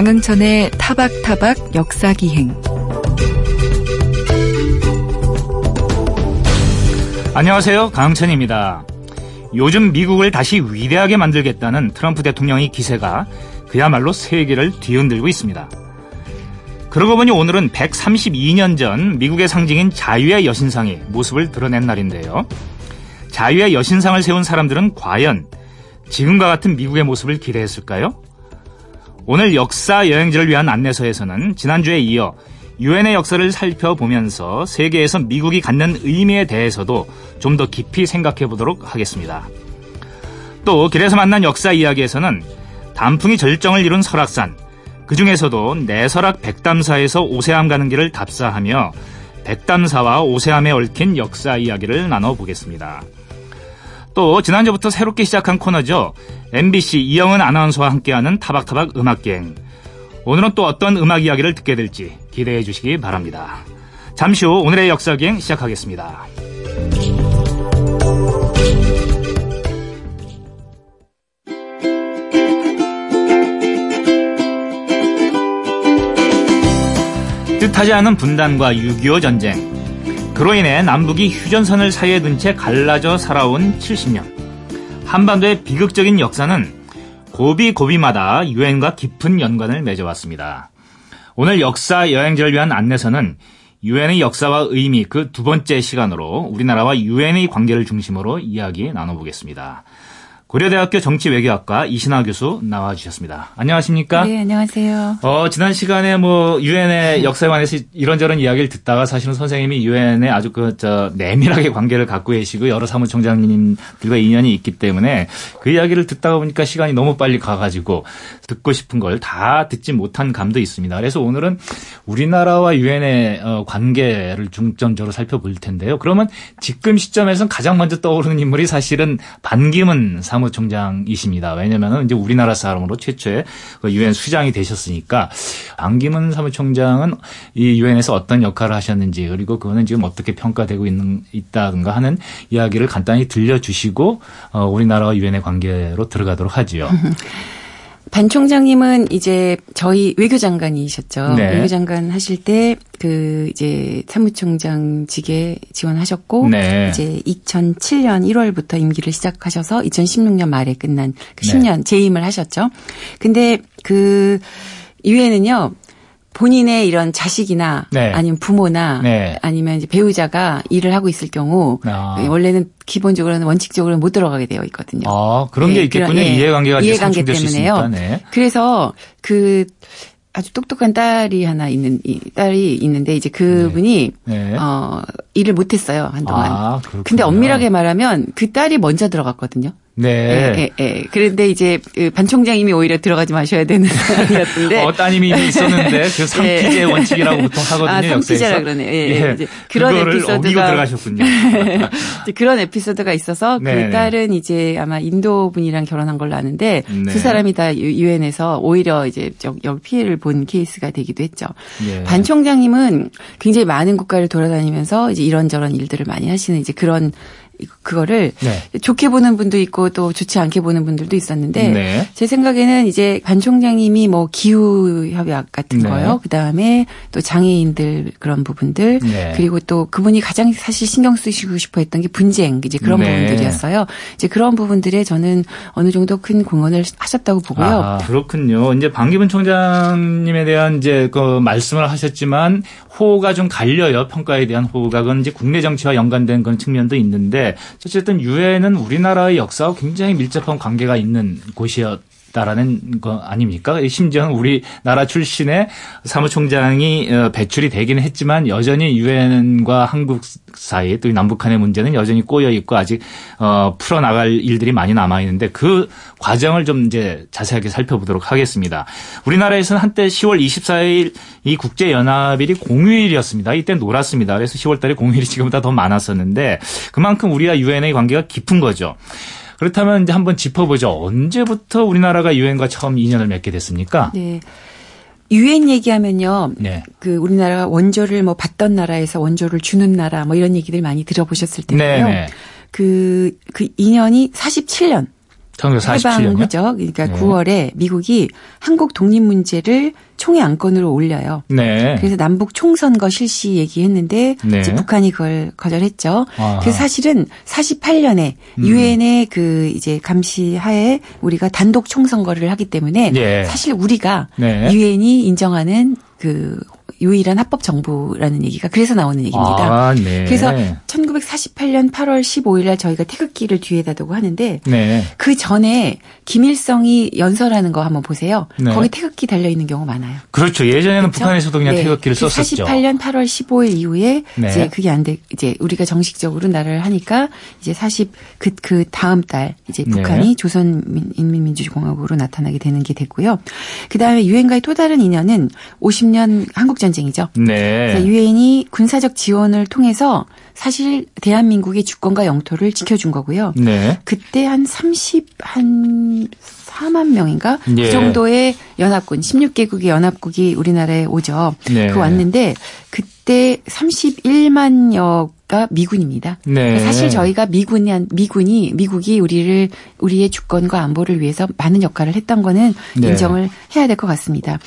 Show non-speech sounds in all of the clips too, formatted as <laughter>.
강흥천의 타박타박 역사기행 안녕하세요. 강흥천입니다. 요즘 미국을 다시 위대하게 만들겠다는 트럼프 대통령의 기세가 그야말로 세계를 뒤흔들고 있습니다. 그러고 보니 오늘은 132년 전 미국의 상징인 자유의 여신상이 모습을 드러낸 날인데요. 자유의 여신상을 세운 사람들은 과연 지금과 같은 미국의 모습을 기대했을까요? 오늘 역사 여행지를 위한 안내서에서는 지난주에 이어 유엔의 역사를 살펴보면서 세계에서 미국이 갖는 의미에 대해서도 좀 더 깊이 생각해 보도록 하겠습니다. 또 길에서 만난 역사 이야기에서는 단풍이 절정을 이룬 설악산, 그 중에서도 내설악 백담사에서 오세암 가는 길을 답사하며 백담사와 오세암에 얽힌 역사 이야기를 나눠보겠습니다. 또 지난주부터 새롭게 시작한 코너죠. MBC 이영은 아나운서와 함께하는 타박타박 음악기행. 오늘은 또 어떤 음악 이야기를 듣게 될지 기대해 주시기 바랍니다. 잠시 후 오늘의 역사기행 시작하겠습니다. 뜻하지 않은 분단과 6.25 전쟁. 그로 인해 남북이 휴전선을 사이에 둔 채 갈라져 살아온 70년. 한반도의 비극적인 역사는 고비 고비마다 유엔과 깊은 연관을 맺어왔습니다. 오늘 역사 여행지를 위한 안내서는 유엔의 역사와 의미 그 두 번째 시간으로 우리나라와 유엔의 관계를 중심으로 이야기 나눠보겠습니다. 고려대학교 정치외교학과 이신하 교수 나와주셨습니다. 안녕하십니까? 네, 안녕하세요. 어, 지난 시간에 뭐, 유엔의 역사에 관해서 이런저런 이야기를 듣다가 사실은 선생님이 유엔에 아주 그, 저, 내밀하게 <laughs> 관계를 갖고 계시고 여러 사무총장님들과 인연이 있기 때문에 그 이야기를 듣다가 보니까 시간이 너무 빨리 가가지고 듣고 싶은 걸 다 듣지 못한 감도 있습니다. 그래서 오늘은 우리나라와 유엔의 어, 관계를 중점적으로 살펴볼 텐데요. 그러면 지금 시점에서는 가장 먼저 떠오르는 인물이 사실은 반기문 사무 사무총장이십니다. 왜냐하면 이제 우리나라 사람으로 최초의 그 유엔 수장이 되셨으니까 안기문 사무총장은 이 유엔에서 어떤 역할을 하셨는지 그리고 그거는 지금 어떻게 평가되고 있는 있다든가 하는 이야기를 간단히 들려주시고 어, 우리나라와 유엔의 관계로 들어가도록 하지요. <laughs> 반 총장님은 이제 저희 외교장관이셨죠. 네. 외교장관 하실 때 그 이제 사무총장 직에 지원하셨고 네. 이제 2007년 1월부터 임기를 시작하셔서 2016년 말에 끝난 그 10년 네. 재임을 하셨죠. 근데 그 이후에는요. 본인의 이런 자식이나 네. 아니면 부모나 네. 아니면 이제 배우자가 일을 하고 있을 경우 아. 원래는 기본적으로는 원칙적으로는 못 들어가게 되어 있거든요. 아 그런 네, 게 있겠군요. 그런, 예, 이해관계가 이해관계 때문에요. 네. 그래서 그 아주 똑똑한 딸이 하나 있는 이 딸이 있는데 이제 그분이 네. 네. 어 일을 못 했어요, 한동안. 아, 근데 엄밀하게 말하면 그 딸이 먼저 들어갔거든요. 네. 예, 예, 예. 그런데 이제 그반 총장님이 오히려 들어가지 마셔야 되는 <laughs> 상황이었는데. 어, 따님이 있었는데 <laughs> 그 3피제 예. 원칙이라고 보통 하거든요. 아, 3피제라 그러네. 예, 예. 이제 그런 에피소드가 들어가셨군요. <laughs> 그런 에피소드가 있어서 그 네, 네. 딸은 이제 아마 인도 분이랑 결혼한 걸로 아는데 네. 두 사람이 다 유엔에서 오히려 이제 여기 피해를 본 케이스가 되기도 했죠. 네. 반 총장님은 굉장히 많은 국가를 돌아다니면서 이제 이런저런 일들을 많이 하시는 이제 그런 그거를 네. 좋게 보는 분도 있고 또 좋지 않게 보는 분들도 있었는데 네. 제 생각에는 이제 반 총장님이 뭐 기후 협약 같은 네. 거요. 그다음에 또 장애인들 그런 부분들 네. 그리고 또 그분이 가장 사실 신경 쓰시고 싶어 했던 게 분쟁 이제 그런 네. 부분들이었어요. 이제 그런 부분들에 저는 어느 정도 큰 공헌을 하셨다고 보고요. 아, 그렇군요. 이제 방기문 총장님에 대한 이제 그 말씀을 하셨지만 호가 좀 갈려요. 평가에 대한 호가 그건 이제 국내 정치와 연관된 그런 측면도 있는데 어쨌든 유엔은 우리나라의 역사와 굉장히 밀접한 관계가 있는 곳이었. 다라는 거 아닙니까? 심지어는 우리 나라 출신의 사무총장이 어, 배출이 되기는 했지만 여전히 유엔과 한국 사이 또 남북한의 문제는 여전히 꼬여 있고 아직 어 풀어 나갈 일들이 많이 남아 있는데 그 과정을 좀 이제 자세하게 살펴보도록 하겠습니다. 우리나라에서는 한때 10월 24일 이 국제 연합일이 공휴일이었습니다. 이때 놀았습니다. 그래서 10월 달에 공휴일이 지금보다 더 많았었는데 그만큼 우리와 유엔의 관계가 깊은 거죠. 그렇다면 이제 한번 짚어보죠. 언제부터 우리나라가 유엔과 처음 인연을 맺게 됐습니까? 네. 유엔 얘기하면요. 네. 그 우리나라가 원조를 뭐 받던 나라에서 원조를 주는 나라 뭐 이런 얘기들 많이 들어보셨을 텐데요. 네, 네. 그, 그 인연이 47년. 1947년요? 해방 후죠. 그러니까 네. 9월에 미국이 한국 독립 문제를 총회 안건으로 올려요. 네. 그래서 남북 총선거 실시 얘기했는데 네. 이제 북한이 그걸 거절했죠. 아하. 그래서 사실은 48년에 음. 유엔의 음. 그 이제 감시하에 우리가 단독 총선거를 하기 때문에 네. 사실 우리가 네. 유엔이 인정하는 그 유일한 합법 정부라는 얘기가 그래서 나오는 얘기입니다. 아, 네. 그래서 1948년 8월 15일 날 저희가 태극기를 뒤에다 두고 하는데 네. 그 전에 김일성이 연설하는 거 한번 보세요. 네. 거기 태극기 달려 있는 경우 많아요. 그렇죠. 예전에는 그렇죠? 북한에서도 그냥 네. 태극기를 그 썼었죠. 48년 8월 15일 이후에 네. 이제 그게 안 돼. 이제 우리가 정식적으로 나라를 하니까 이제 40 그그 그 다음 달 이제 네. 북한이 조선인민민주공화국으로 나타나게 되는 게 됐고요. 그다음에 유엔과의 또 다른 인연은 50년 한국 전 쟁이죠. 네. 유엔이 군사적 지원을 통해서 사실 대한민국의 주권과 영토를 지켜준 거고요. 네. 그때 한 30, 한 4만 명인가? 그 예. 그 정도의 연합군, 16개국의 연합국이 우리나라에 오죠. 네. 그 왔는데 그때 31만여 가 미군입니다. 네. 사실 저희가 미군이 미군이 미국이 우리를 우리의 주권과 안보를 위해서 많은 역할을 했던 거는 네. 인정을 해야 될 것 같습니다.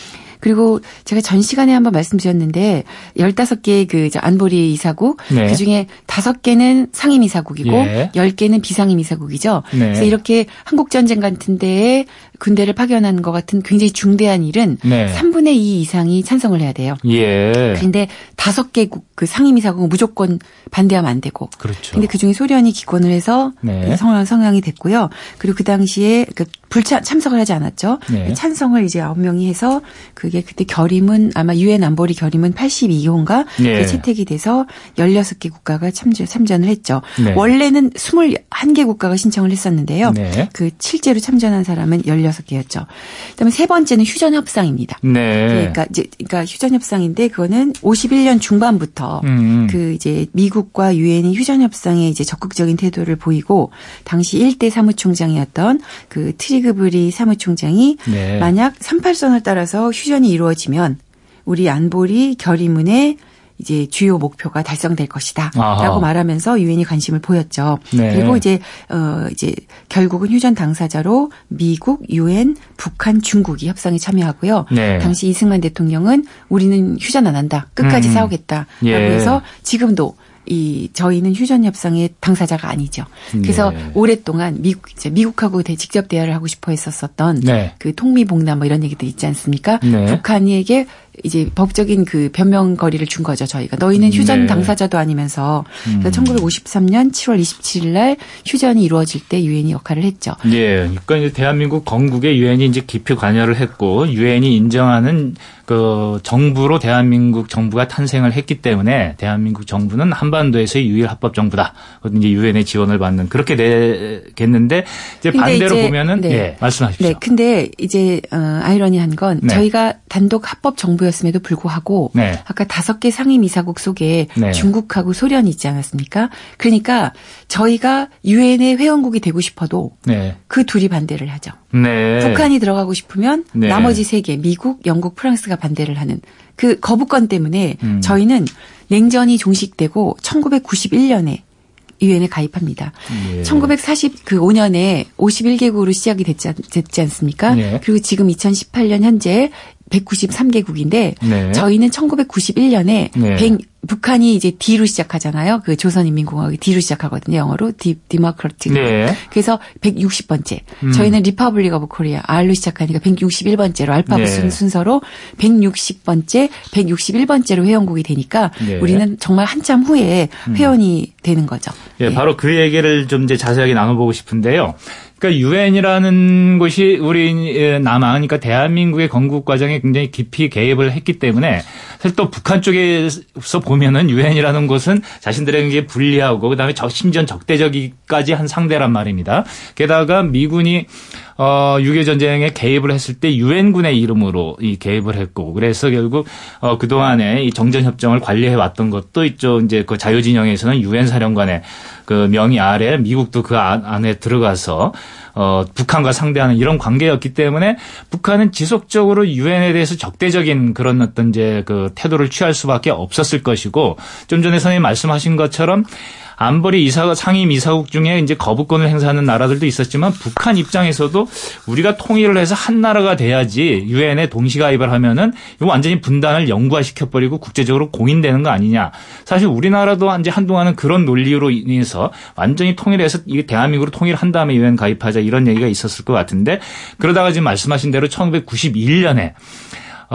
그리고 제가 전 시간에 한번 말씀드렸는데 15개의 그 안보리 이사국 네. 그중에 5개는 상임 이사국이고 예. 10개는 비상임 이사국이죠. 네. 그래서 이렇게 한국 전쟁 같은 데에 군대를 파견하는 것 같은 굉장히 중대한 일은 네. 3분의 2 이상이 찬성을 해야 돼요. 예. 그런데 5개국 그 상임 이사국은 무조건 반대하면 안 되고. 그렇죠. 근데 그중에 소련이 기권을 해서 네. 성향 성향이 됐고요. 그리고 그 당시에 그 불참 참석을 하지 않았죠. 네. 찬성을 이제 9명이 해서 그게 그때 결의문 아마 유엔 안보리 결의문 82호인가 네. 채택이 돼서 16개 국가가 참전 참전을 했죠. 네. 원래는 21개 국가가 신청을 했었는데요. 네. 그 실제로 참전한 사람은 16개였죠. 그다음에 세 번째는 휴전 협상입니다. 네. 그러니까 이제 그러니까 휴전 협상인데 그거는 51년 중반부터 음. 그 이제 미국과 유엔이 휴전 협상에 이제 적극적인 태도를 보이고 당시 1대 사무총장이었던 그 트리 트리그브리 사무총장이 네. 만약 38선을 따라서 휴전이 이루어지면 우리 안보리 결의문에 이제 주요 목표가 달성될 것이다라고. 말하면서 유엔이 관심을 보였죠. 네. 그리고 이제 어 이제 결국은 휴전 당사자로 미국, 유엔, 북한, 중국이 협상에 참여하고요. 네. 당시 이승만 대통령은 우리는 휴전 안 한다. 끝까지 음. 싸우겠다 라고 예. 해서 지금도 이 저희는 휴전 협상의 당사자가 아니죠. 그래서 네. 오랫동안 미국 이제 미국하고 직접 대화를 하고 싶어 했었었던 네. 그 통미봉남 뭐 이런 얘기도 있지 않습니까? 네. 북한에게 이제 법적인 그 변명거리를 준 거죠, 저희가. 너희는 네. 휴전 네. 당사자도 아니면서. 음. 그래서 1953년 7월 27일 날 휴전이 이루어질 때 유엔이 역할을 했죠. 예. 그러니까 이제 대한민국 건국에 유엔이 이제 깊이 관여를 했고 유엔이 인정하는 그 정부로 대한민국 정부가 탄생을 했기 때문에 대한민국 정부는 한반도에서의 유일 합법 정부다. 이제 유엔의 지원을 받는 그렇게 되겠는데 이제 반대로 이제, 보면은 네. 예, 말씀하십시오. 네. 근데 이제 어 아이러니한 건 네. 저희가 단독 합법 정부 정부였음에도 불구하고 네. 아까 다섯 개 상임 이사국 속에 네. 중국하고 소련이 있지 않았습니까? 그러니까 저희가 유엔의 회원국이 되고 싶어도 네. 그 둘이 반대를 하죠. 네. 북한이 들어가고 싶으면 네. 나머지 세 개 미국, 영국, 프랑스가 반대를 하는 그 거부권 때문에 음. 저희는 냉전이 종식되고 1991년에 유엔에 가입합니다. 예. 1945년에 51개국으로 시작이 됐지, 됐지 않습니까? 예. 그리고 지금 2018년 현재 193개국인데 네. 저희는 1991년에 네. 100, 북한이 이제 D로 시작하잖아요. 그 조선인민공화국이 D로 시작하거든요. 영어로 D Democratic. 네. 그래서 160번째. 음. 저희는 Republic of Korea R로 시작하니까 161번째로 알파벳 네. 순서로 160번째, 161번째로 회원국이 되니까 네. 우리는 정말 한참 후에 음. 회원이 음. 되는 거죠. 예, 네. 바로 그 얘기를 좀 이제 자세하게 나눠보고 싶은데요. 그러니까 유엔이라는 곳이 우리 남한, 그러니까 대한민국의 건국 과정에 굉장히 깊이 개입을 했기 때문에 사실 또 북한 쪽에서 보면은 유엔이라는 곳은 자신들에게 불리하고 그다음에 심지어 적대적이까지 한 상대란 말입니다. 게다가 미군이 어, 6.25 전쟁에 개입을 했을 때 유엔군의 이름으로 이 개입을 했고 그래서 결국 어, 그동안에 이 정전 협정을 관리해 왔던 것도 있죠. 이제 그 자유 진영에서는 유엔 사령관의 그 명의 아래 미국도 그 안에 들어가서 어, 북한과 상대하는 이런 관계였기 때문에 북한은 지속적으로 유엔에 대해서 적대적인 그런 어떤 이제 그 태도를 취할 수밖에 없었을 것이고 좀 전에 선생님 말씀하신 것처럼 안보리 이사 상임 이사국 중에 이제 거부권을 행사하는 나라들도 있었지만 북한 입장에서도 우리가 통일을 해서 한 나라가 돼야지 유엔에 동시 가입을 하면은 이거 완전히 분단을 영구화시켜 버리고 국제적으로 공인되는 거 아니냐. 사실 우리나라도 이제 한동안은 그런 논리로 인해서 완전히 통일해서 이게 대한민국으로 통일한 다음에 유엔 가입하자 이런 얘기가 있었을 것 같은데 그러다가 지금 말씀하신 대로 1991년에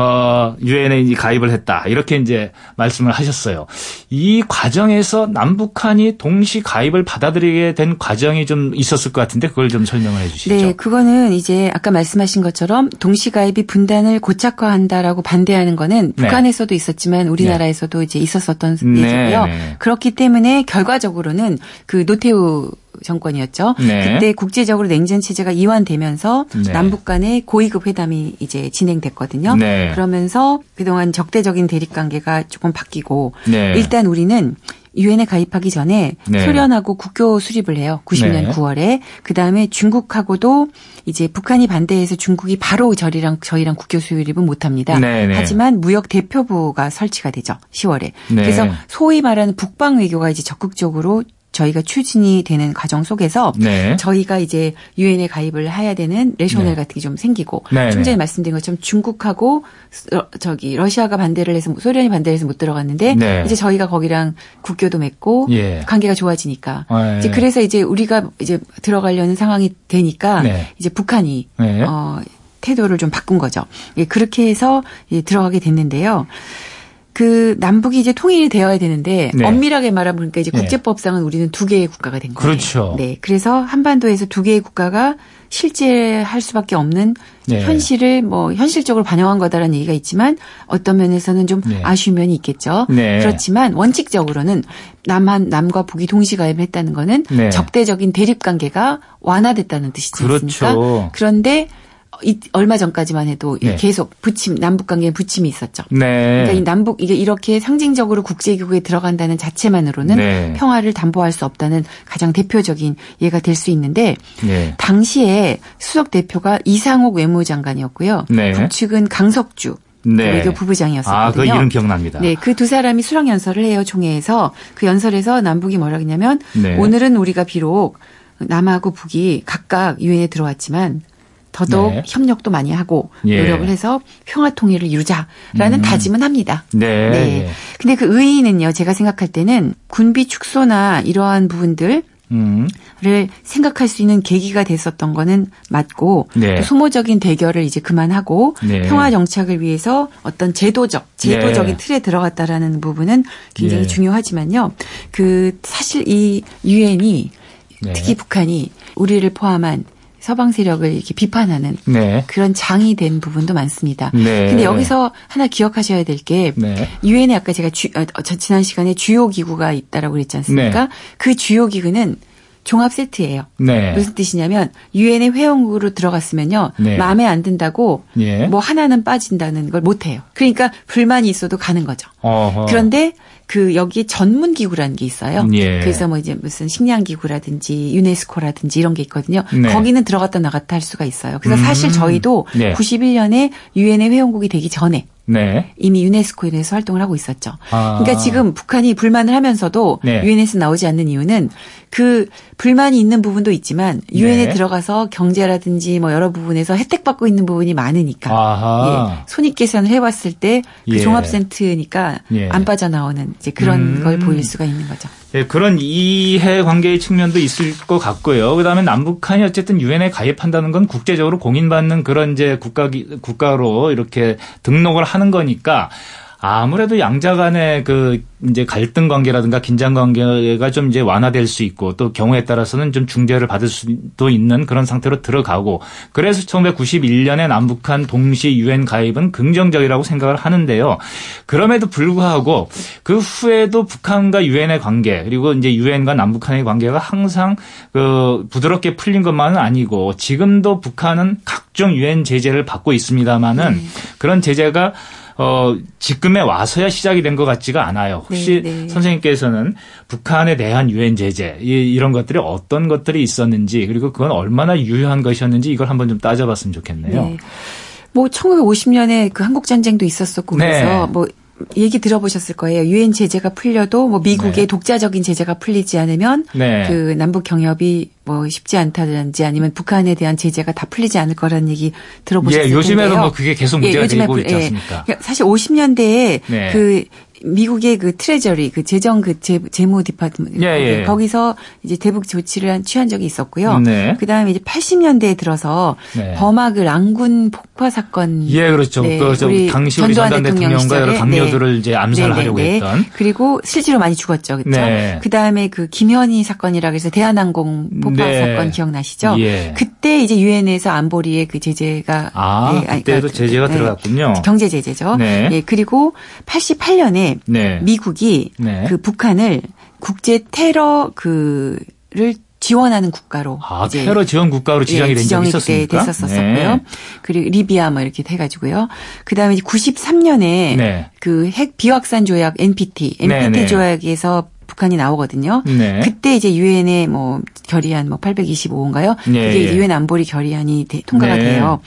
어, 유엔에 가입을 했다. 이렇게 이제 말씀을 하셨어요. 이 과정에서 남북한이 동시 가입을 받아들이게 된 과정이 좀 있었을 것 같은데 그걸 좀 설명을 해 주시죠. 네, 그거는 이제 아까 말씀하신 것처럼 동시 가입이 분단을 고착화한다라고 반대하는 거는 네. 북한에서도 있었지만 우리나라에서도 네. 이제 있었었던 네, 예고요. 네. 그렇기 때문에 결과적으로는 그 노태우 정권이었죠. 네. 그때 국제적으로 냉전 체제가 이완되면서 네. 남북 간의 고위급 회담이 이제 진행됐거든요. 네. 그러면서 그동안 적대적인 대립 관계가 조금 바뀌고 네. 일단 우리는 유엔에 가입하기 전에 네. 소련하고 국교 수립을 해요. 90년 9월에. 그 다음에 중국하고도 이제 북한이 반대해서 중국이 바로 저희랑 저희랑 국교 수립은 못 합니다. 하지만 무역 대표부가 설치가 되죠. 10월에. 그래서 소위 말하는 북방 외교가 이제 적극적으로 저희가 추진이 되는 과정 속에서 네. 저희가 이제 유엔에 가입을 해야 되는 rationale 네. 같은 게 좀 생기고 네. 좀 전에 말씀드린 것처럼 중국하고 저기 러시아가 반대를 해서 소련이 반대를 해서 못 들어갔는데 네. 이제 저희가 거기랑 국교도 맺고 예. 관계가 좋아지니까 예. 이제 그래서 이제 우리가 이제 들어가려는 상황이 되니까 네. 이제 북한이 네. 어 태도를 좀 바꾼 거죠. 예, 그렇게 해서 들어가게 됐는데요. 그 남북이 이제 통일이 되어야 되는데 네. 엄밀하게 말하보니까 이제 네. 국제법상은 우리는 두 개의 국가가 된 거예요. 그렇죠. 네. 그래서 한반도에서 두 개의 국가가 실제할 수밖에 없는 네. 현실을 뭐 현실적으로 반영한 거다라는 얘기가 있지만 어떤 면에서는 좀 네. 아쉬운 면이 있겠죠. 네. 그렇지만 원칙적으로는 남한 남과 북이 동시 가입했다는 거는 네. 적대적인 대립 관계가 완화됐다는 뜻이지 않습니까? 그렇죠. 그런데 이, 얼마 전까지만 해도 네. 계속 부침 남북 관계에 부침이 있었죠. 네. 그러니까 이 남북 이게 이렇게 상징적으로 국제 기구에 들어간다는 자체만으로는 네. 평화를 담보할 수 없다는 가장 대표적인 예가 될 수 있는데 네. 당시에 수석 대표가 이상옥 외무장관이었고요. 네. 북측은 강석주 네. 외교 부부장이었었거든요. 아, 그 이름 기억납니다. 네, 그 두 사람이 수락 연설을 해요 총회에서 그 연설에서 남북이 뭐라 그러냐면 네. 오늘은 우리가 비록 남하고 북이 각각 유엔에 들어왔지만 더더욱 네. 협력도 많이 하고 예. 노력을 해서 평화 통일을 이루자라는 음. 다짐은 합니다. 네. 네. 근데 그 의의는요, 제가 생각할 때는 군비 축소나 이러한 부분들 음. 를 생각할 수 있는 계기가 됐었던 거는 맞고 네. 또 소모적인 대결을 이제 그만하고 네. 평화 정착을 위해서 어떤 제도적 제도적인 네. 틀에 들어갔다라는 부분은 굉장히 예. 중요하지만요. 그 사실 이 유엔이 네. 특히 북한이 우리를 포함한 서방 세력을 이렇게 비판하는 네. 그런 장이 된 부분도 많습니다. 네. 근데 여기서 하나 기억하셔야 될게 네. 유엔에 아까 제가 주, 어, 지난 시간에 주요 기구가 있다라고 그랬지 않습니까? 네. 그 주요 기구는 종합 세트예요. 네. 무슨 뜻이냐면 유엔의 회원국으로 들어갔으면요 네. 마음에 안 든다고 예. 뭐 하나는 빠진다는 걸 못 해요. 그러니까 불만이 있어도 가는 거죠. 어허. 그런데 그 여기 전문 기구라는 게 있어요. 예. 그래서 뭐 이제 무슨 식량 기구라든지 유네스코라든지 이런 게 있거든요. 네. 거기는 들어갔다 나갔다 할 수가 있어요. 그래서 음. 사실 저희도 네. 91년에 유엔의 회원국이 되기 전에 네. 이미 유네스코에서 활동을 하고 있었죠. 아. 그러니까 지금 북한이 불만을 하면서도 네. 유엔에서 나오지 않는 이유는 그 불만이 있는 부분도 있지만 유엔에 네. 들어가서 경제라든지 뭐 여러 부분에서 혜택 받고 있는 부분이 많으니까 예. 손익 계산을 해봤을 때그 예. 종합 센트니까 예. 안 빠져나오는 이제 그런 음. 걸 보일 수가 있는 거죠. 예, 그런 이해 관계의 측면도 있을 것 같고요. 그다음에 남북한이 어쨌든 유엔에 가입한다는 건 국제적으로 공인받는 그런 이제 국가 국가로 이렇게 등록을 하는 거니까 아무래도 양자 간의 그 이제 갈등 관계라든가 긴장 관계가 좀 이제 완화될 수 있고 또 경우에 따라서는 좀 중재를 받을 수도 있는 그런 상태로 들어가고 그래서 1991년에 남북한 동시 유엔 가입은 긍정적이라고 생각을 하는데요. 그럼에도 불구하고 그 후에도 북한과 유엔의 관계 그리고 이제 유엔과 남북한의 관계가 항상 그 부드럽게 풀린 것만은 아니고 지금도 북한은 각종 유엔 제재를 받고 있습니다만은 음. 그런 제재가 어, 지금에 와서야 시작이 된 것 같지가 않아요. 혹시 네, 네. 선생님께서는 북한에 대한 유엔 제재 이, 런 것들이 어떤 것들이 있었는지 그리고 그건 얼마나 유효한 것이었는지 이걸 한번 좀 따져봤으면 좋겠네요. 네. 뭐 1950년에 그 한국 전쟁도 있었었고 그래서 네. 뭐 얘기 들어보셨을 거예요. 유엔 제재가 풀려도 뭐 미국의 네. 독자적인 제재가 풀리지 않으면 네. 그 남북 경협이 뭐 쉽지 않다든지 아니면 북한에 대한 제재가 다 풀리지 않을 거라는 얘기 들어보셨을 예, 요즘에도 텐데요. 뭐 그게 계속 문제가 예, 되고 있지 예. 않습니까? 예, 사실 50년대에 네. 그 미국의 그 Treasury 그 재정 그 재, 무 Department 예, 예. 거기서 이제 대북 조치를 취한 적이 있었고요. 네. 그다음에 이제 80년대에 들어서 네. 버마 그 랑군 폭파 사건 예 그렇죠. 네, 그 우리 당시 우리 전두환 대통령과 여러 각료들을 네. 이제 암살하려고 네, 네, 했던 그리고 실제로 많이 죽었죠. 그렇죠. 그다음에 그 김현희 사건이라 그래서 대한항공 폭파 사건 기억나시죠? 예. 그때 이제 유엔에서 안보리의 그 제재가 아 그때도 그러니까, 제재가 들어갔군요. 경제 제재죠. 예 그리고 88년에 네. 미국이 네. 그 북한을 국제 테러 그를 지원하는 국가로 아, 이제 테러 지원 국가로 지정이 예, 된 적이 있었습니까? 됐었었고요. 네. 그리고 리비아 뭐 이렇게 해 가지고요. 그다음에 93년에 네. 그핵 비확산 조약 NPT, NPT 네, 조약에서 북한이 나오거든요. 네. 그때 이제 유엔의 뭐 결의안 뭐 825인가요? 네. 그게 예. 유엔 안보리 결의안이 대, 통과가 네. 돼요.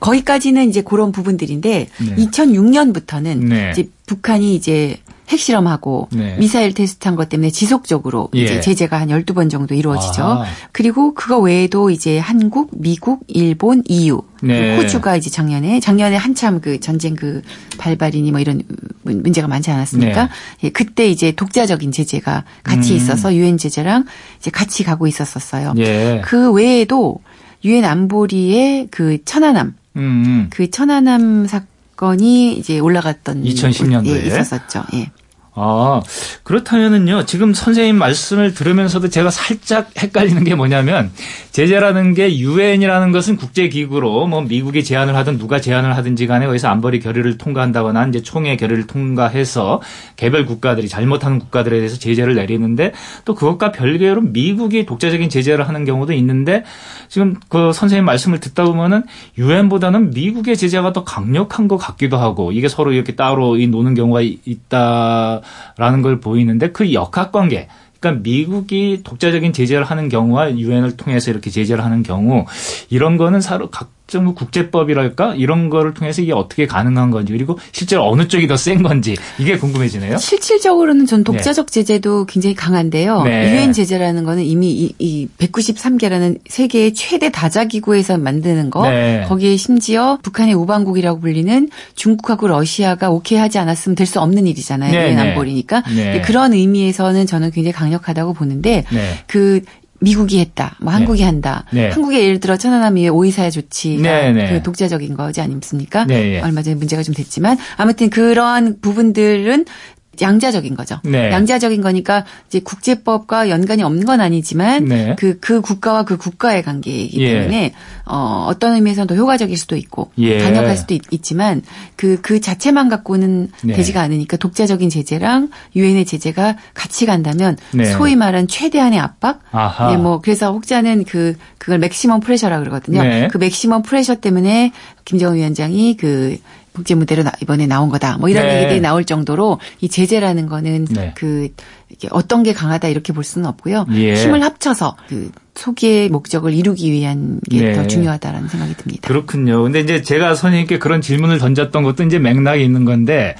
거기까지는 이제 그런 부분들인데 2006년부터는 이제 북한이 이제 핵실험하고 네. 미사일 테스트한 것 때문에 지속적으로 예. 이제 제재가 한 12번 정도 이루어지죠. 아. 그리고 그거 외에도 이제 한국, 미국, 일본, EU, 네. 호주가 이제 작년에 작년에 한참 그 전쟁 그 발발이니 뭐 이런 문제가 많지 않았습니까? 네. 예, 그때 이제 독자적인 제재가 같이 음. 있어서 유엔 제재랑 이제 같이 가고 있었었어요. 예. 그 외에도 유엔 안보리의 그 천안함 음. 음. 그 천안함 사건 건이 이제 올라갔던 2010년도에 예, 있었었죠. 예. 아, 그렇다면은요, 지금 선생님 말씀을 들으면서도 제가 살짝 헷갈리는 게 뭐냐면, 제재라는 게 유엔이라는 것은 국제기구로 뭐 미국이 제안을 하든 누가 제안을 하든지 간에 거기서 안보리 결의를 통과한다거나 이제 총회 결의를 통과해서 개별 국가들이 잘못하는 국가들에 대해서 제재를 내리는데 또 그것과 별개로 미국이 독자적인 제재를 하는 경우도 있는데 지금 그 선생님 말씀을 듣다 보면은 유엔보다는 미국의 제재가 더 강력한 것 같기도 하고 이게 서로 이렇게 따로 노는 경우가 있다. 라는 걸 보이는데 그 역학 관계 그러니까 미국이 독자적인 제재를 하는 경우와 유엔을 통해서 이렇게 제재를 하는 경우 이런 거는 서로 각 정부 국제법이랄까 이런 거를 통해서 이게 어떻게 가능한 건지 그리고 실제로 어느 쪽이 더 센 건지 이게 궁금해지네요. 실질적으로는 전 독자적 네. 제재도 굉장히 강한데요. 네. 유엔 제재라는 거는 이미 이, 이 193개라는 세계의 최대 다자 기구에서 만드는 거 네. 거기에 심지어 북한의 우방국이라고 불리는 중국하고 러시아가 오케이 하지 않았으면 될 수 없는 일이잖아요. 네, 유엔 네. 안보리니까 네. 그런 의미에서는 저는 굉장히 강력하다고 보는데 그 미국이 했다, 뭐 한국이 네. 한다. 네. 한국의 예를 들어 천안함의 오이사야 조치가 네, 네. 그 독자적인 거지 않습니까? 네, 예. 얼마 전에 문제가 좀 됐지만 아무튼 그런 부분들은 양자적인 거죠. 네. 양자적인 거니까 이제 국제법과 연관이 없는 건 아니지만 네. 그, 그 국가와 그 국가의 관계이기 예. 때문에 어, 어떤 의미에서는 더 효과적일 수도 있고 예. 강력할 수도 있, 지만 그, 그 자체만 갖고는 네. 되지가 않으니까 독자적인 제재랑 유엔의 제재가 같이 간다면 네. 소위 말한 최대한의 압박. 예, 뭐 그래서 혹자는 그 그걸 maximum pressure라 그러거든요. 네. 그 maximum pressure 때문에 김정은 위원장이 그 국제 무대로 이번에 나온 거다. 뭐 이런 네. 얘기들이 나올 정도로 이 제재라는 거는 네. 그 이게 어떤 게 강하다 이렇게 볼 수는 없고요. 예. 힘을 합쳐서 그 소기의 목적을 이루기 위한 게더 네. 중요하다라는 생각이 듭니다. 그렇군요. 근데 이제 제가 선생님께 그런 질문을 던졌던 것도 이제 맥락이 있는 건데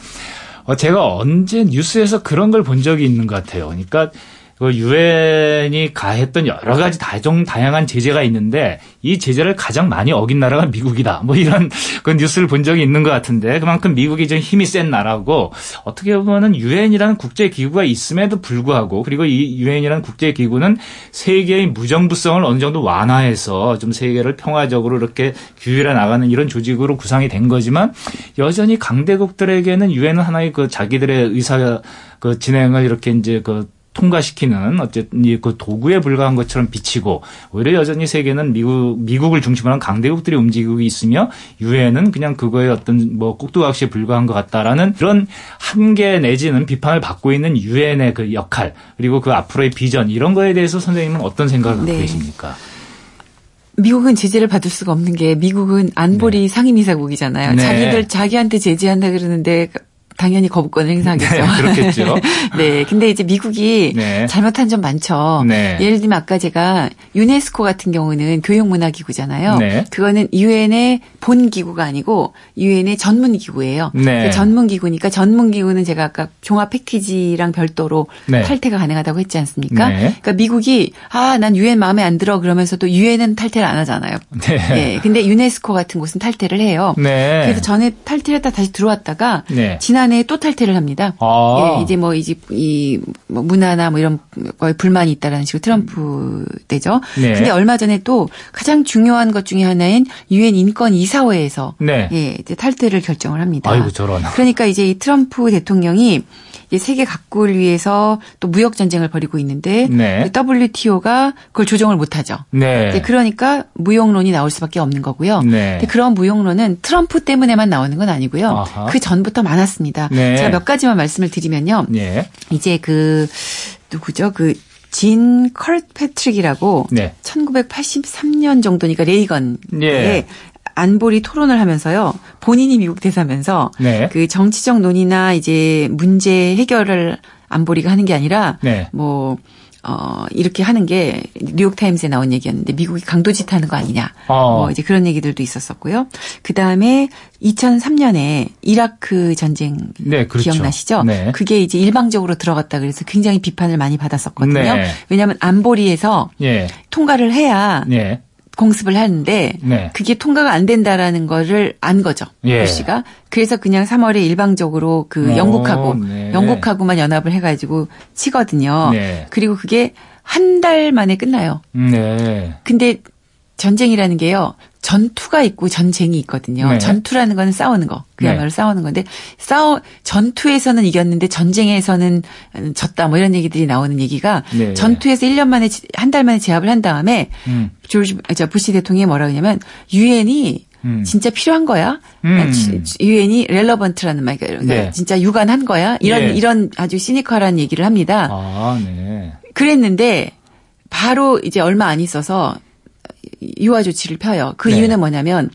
어 제가 언제 뉴스에서 그런 걸 본 적이 있는 것 같아요. 그러니까 그 유엔이 가했던 여러 가지 다종 다양한 제재가 있는데 이 제재를 가장 많이 어긴 나라가 미국이다. 뭐 이런 <laughs> 그 뉴스를 본 적이 있는 것 같은데 그만큼 미국이 좀 힘이 센 나라고 어떻게 보면은 유엔이라는 국제 기구가 있음에도 불구하고 그리고 이 유엔이라는 국제 기구는 세계의 무정부성을 어느 정도 완화해서 좀 세계를 평화적으로 이렇게 규율해 나가는 이런 조직으로 구성이 된 거지만 여전히 강대국들에게는 유엔은 하나의 그 자기들의 의사 그 진행을 이렇게 이제 그 통과시키는 어쨌든 그 도구에 불과한 것처럼 비치고 오히려 여전히 세계는 미국 미국을 중심으로 한 강대국들이 움직이고 있으며 유엔은 그냥 그거에 어떤 뭐 꼭두각시에 불과한 것 같다라는 그런 한계 내지는 비판을 받고 있는 유엔의 그 역할 그리고 그 앞으로의 비전 이런 거에 대해서 선생님은 어떤 생각을 갖고 네. 계십니까? 미국은 제재를 받을 수가 없는 게 미국은 안보리 네. 상임이사국이잖아요. 네. 자기들 자기한테 제재한다 그러는데 당연히 거부권을 행사하겠죠. 네, 그렇겠죠. <laughs> 네. 근데 이제 미국이 네. 잘못한 점 많죠. 네. 예를 들면 아까 제가 유네스코 같은 경우는 교육문화기구잖아요. 네. 그거는 유엔의 본 기구가 아니고 유엔의 전문 기구예요. 네. 그 전문 기구니까 전문 기구는 제가 아까 종합 패키지랑 별도로 네. 탈퇴가 가능하다고 했지 않습니까? 네. 그러니까 미국이 아, 난 유엔 마음에 안 들어 그러면서도 유엔은 탈퇴를 안 하잖아요. 네. 네. 근데 유네스코 같은 곳은 탈퇴를 해요. 네. 그래서 전에 탈퇴를 했다 다시 들어왔다가 네. 지난 해에 또 탈퇴를 합니다. 아. 예, 이제 뭐 이제 이뭐 문화나 뭐 이런 거에 불만이 있다라는 식으로 트럼프 때죠. 네. 근데 얼마 전에 또 가장 중요한 것 중에 하나인 유엔 인권 이사회에서 네. 예, 이제 탈퇴를 결정을 합니다. 아이고 저런. 그러니까 이제 이 트럼프 대통령이 세계 각국을 위해서 또 무역 전쟁을 벌이고 있는데 네. WTO가 그걸 조정을 못하죠. 네. 그러니까 무역론이 나올 수밖에 없는 거고요. 네. 그런 무역론은 트럼프 때문에만 나오는 건 아니고요. 아하. 그 전부터 많았습니다. 네. 제가 몇 가지만 말씀을 드리면요. 네. 이제 그 누구죠? 그진 컬 패트릭이라고 네. 1983년 정도니까 레이건의 네. 안보리 토론을 하면서요. 본인이 미국 대사면서 네. 그 정치적 논의나 이제 문제 해결을 안보리가 하는 게 아니라 네. 뭐 어, 이렇게 하는 게 뉴욕타임스에 나온 얘기였는데 미국이 강도짓 하는 거 아니냐. 어. 뭐 이제 그런 얘기들도 있었었고요. 그 다음에 2003년에 이라크 전쟁 네, 그렇죠. 기억나시죠? 네. 그게 이제 일방적으로 들어갔다 그래서 굉장히 비판을 많이 받았었거든요. 네. 왜냐하면 안보리에서 예. 통과를 해야 예. 공습을 하는데 네. 그게 통과가 안 된다라는 거를 안 거죠. 예. 부시가. 그래서 그냥 3월에 일방적으로 그 오, 영국하고 네. 영국하고만 연합을 해 가지고 치거든요. 네. 그리고 그게 한 달 만에 끝나요. 네. 근데 전쟁이라는 게요. 전투가 있고 전쟁이 있거든요. 네. 전투라는 거는 싸우는 거. 그야말로 네. 싸우는 건데 싸우 전투에서는 이겼는데 전쟁에서는 졌다 뭐 이런 얘기들이 나오는 얘기가 네. 전투에서 1년 만에 한 달 만에 제압을 한 다음에 음. 조지 저 부시 대통령이 뭐라 그러냐면 유엔이 음. 진짜 필요한 거야? 음. 유엔이 렐러번트라는 말, 그러니까 네. 진짜 유관한 거야? 이런 네. 이런 아주 시니컬한 얘기를 합니다. 아, 네. 그랬는데 바로 이제 얼마 안 있어서 유화 조치를 펴요. 그 네. 이유는 뭐냐면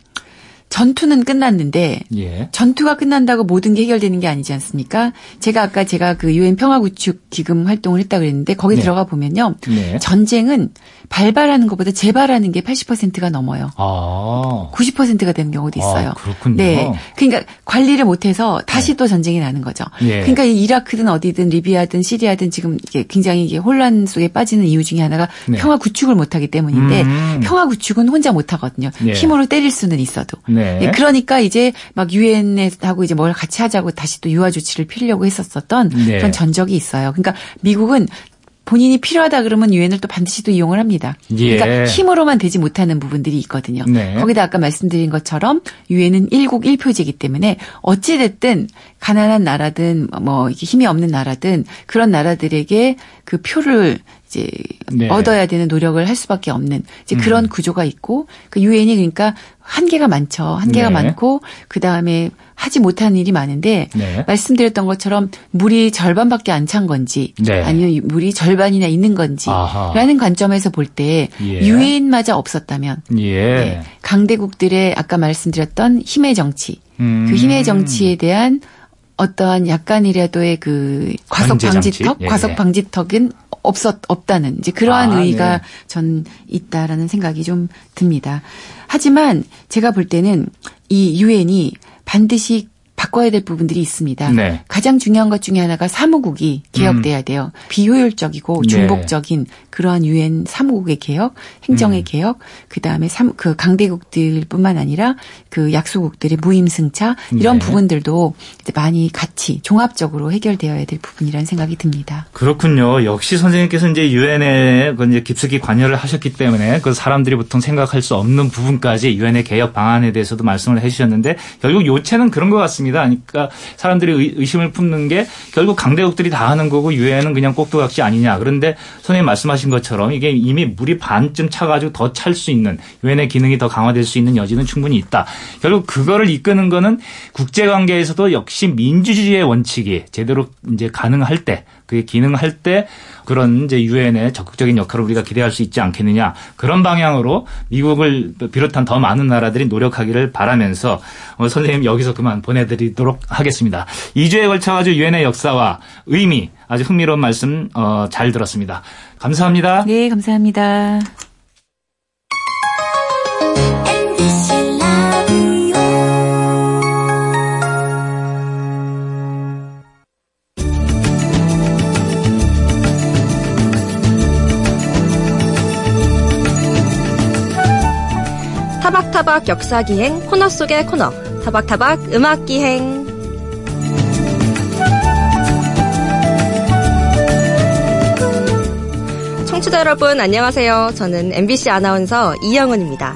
전투는 끝났는데 예. 전투가 끝난다고 모든 게 해결되는 게 아니지 않습니까? 제가 아까 제가 그 유엔 평화구축 기금 활동을 했다 그랬는데 거기 네. 들어가 보면요. 네. 전쟁은 발발하는 것보다 재발하는 게 80%가 넘어요. 아. 90%가 되는 경우도 있어요. 아, 그렇군요. 네. 그러니까 관리를 못해서 다시 네. 또 전쟁이 나는 거죠. 예. 그러니까 이라크든 어디든 리비아든 시리아든 지금 이게 굉장히 이게 혼란 속에 빠지는 이유 중에 하나가 네. 평화 구축을 못하기 때문인데 음. 평화 구축은 혼자 못하거든요. 예. 힘으로 때릴 수는 있어도. 네. 네. 그러니까 이제 막 유엔하고 이제 뭘 같이 하자고 다시 또 유화 조치를 피려고 했었었던 네. 그런 전적이 있어요. 그러니까 미국은 본인이 필요하다 그러면 유엔을 또 반드시 또 이용을 합니다. 예. 그러니까 힘으로만 되지 못하는 부분들이 있거든요. 네. 거기다 아까 말씀드린 것처럼 유엔은 일국 일표제이기 때문에 어찌 됐든 가난한 나라든 뭐 이게 힘이 없는 나라든 그런 나라들에게 그 표를 이제 네. 얻어야 되는 노력을 할 수밖에 없는 이제 그런 음. 구조가 있고 그 유엔이 그러니까 한계가 많죠. 한계가 네. 많고 그 다음에 하지 못하는 일이 많은데 네. 말씀드렸던 것처럼 물이 절반밖에 안 찬 건지 네. 아니면 물이 절반이나 있는 건지라는 관점에서 볼때 예. 유엔마저 없었다면 예. 네. 강대국들의 아까 말씀드렸던 힘의 정치 음. 그 힘의 정치에 대한 어떠한 약간이라도의 그 과속 방지턱, 예. 과속 방지턱은 없었 없다는 이제 그러한 아, 의의가 네. 전 있다라는 생각이 좀 듭니다. 하지만 제가 볼 때는 이 유엔이 반드시 바꿔야 될 부분들이 있습니다. 네. 가장 중요한 것 중에 하나가 사무국이 개혁돼야 음. 돼요. 비효율적이고 네. 중복적인 네. 그러한 유엔 사무국의 개혁, 행정의 음. 개혁, 그다음에 삼, 그 강대국들뿐만 아니라 그 약소국들의 무임승차 이런 네. 부분들도 많이 같이 종합적으로 해결되어야 될 부분이라는 생각이 듭니다. 그렇군요. 역시 선생님께서 이제 유엔에 그 이제 깊숙이 관여를 하셨기 때문에 그 사람들이 보통 생각할 수 없는 부분까지 유엔의 개혁 방안에 대해서도 말씀을 해주셨는데 결국 요체는 그런 것 같습니다. 있습니다. 그러니까 사람들이 의심을 품는 게 결국 강대국들이 다 하는 거고 유엔은 그냥 꼭두각시 아니냐. 그런데 선생님 말씀하신 것처럼 이게 이미 물이 반쯤 차가지고 더 찰 수 있는 유엔의 기능이 더 강화될 수 있는 여지는 충분히 있다. 결국 그거를 이끄는 거는 국제관계에서도 역시 민주주의의 원칙이 제대로 이제 가능할 때 그게 기능할 때 그런 이제 유엔의 적극적인 역할을 우리가 기대할 수 있지 않겠느냐 그런 방향으로 미국을 비롯한 더 많은 나라들이 노력하기를 바라면서 어, 선생님 여기서 그만 보내드리도록 하겠습니다. 2주에 걸쳐 가지고 유엔의 역사와 의미 아주 흥미로운 말씀 어, 잘 들었습니다. 감사합니다. 네, 감사합니다. 타박타박 역사 기행 코너 속의 코너 타박타박 음악 기행 청취자 여러분 안녕하세요. 저는 MBC 아나운서 이영은입니다.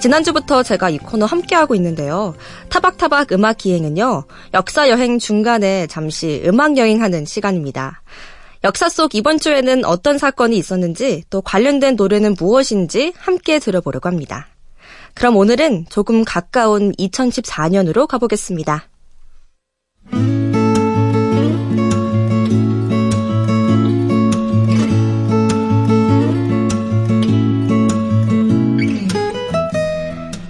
지난주부터 제가 이 코너 함께하고 있는데요. 타박타박 음악 기행은요. 역사 여행 중간에 잠시 음악 여행하는 시간입니다. 역사 속 이번 주에는 어떤 사건이 있었는지 또 관련된 노래는 무엇인지 함께 들어보려고 합니다. 그럼 오늘은 조금 가까운 2014년으로 가보겠습니다.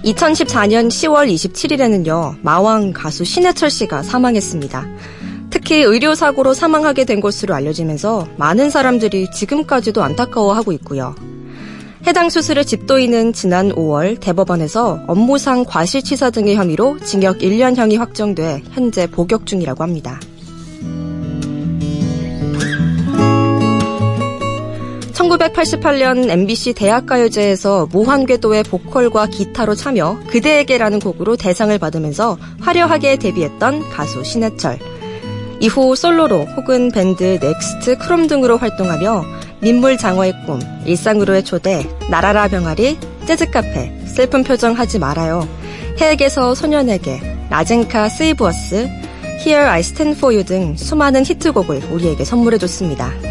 2014년 10월 27일에는요, 마왕 가수 신해철 씨가 사망했습니다. 특히 의료사고로 사망하게 된 것으로 알려지면서 많은 사람들이 지금까지도 안타까워하고 있고요. 해당 수술을 집도인은 지난 5월 대법원에서 업무상 과실치사 등의 혐의로 징역 1년형이 확정돼 현재 복역 중이라고 합니다. 1988년 MBC 대학가요제에서 무한궤도의 보컬과 기타로 참여 그대에게라는 곡으로 대상을 받으면서 화려하게 데뷔했던 가수 신해철. 이후 솔로로 혹은 밴드 넥스트 크롬 등으로 활동하며 민물 장어의 꿈, 일상으로의 초대, 나라라 병아리, 재즈 카페, 슬픈 표정 하지 말아요, 해에게서 소년에게, 라젠카 세이브어스, Here I Stand For You 등 수많은 히트곡을 우리에게 선물해줬습니다.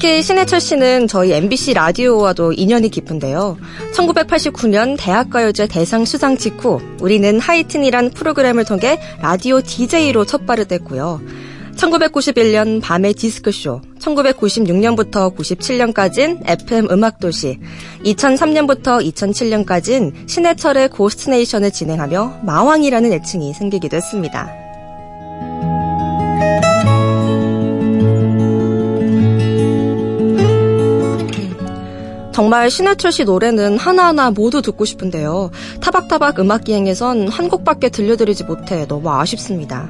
특히 신해철 씨는 저희 MBC 라디오와도 인연이 깊은데요. 1989년 대학가요제 대상 수상 직후 우리는 하이틴이란 프로그램을 통해 라디오 DJ로 첫 발을 뗐고요. 1991년 밤의 디스크쇼, 1996년부터 97년까진 FM 음악도시, 2003년부터 2007년까진 신해철의 고스트네이션을 진행하며 마왕이라는 애칭이 생기기도 했습니다. 정말 신해철 씨 노래는 하나하나 모두 듣고 싶은데요. 타박타박 음악기행에선 한 곡밖에 들려드리지 못해 너무 아쉽습니다.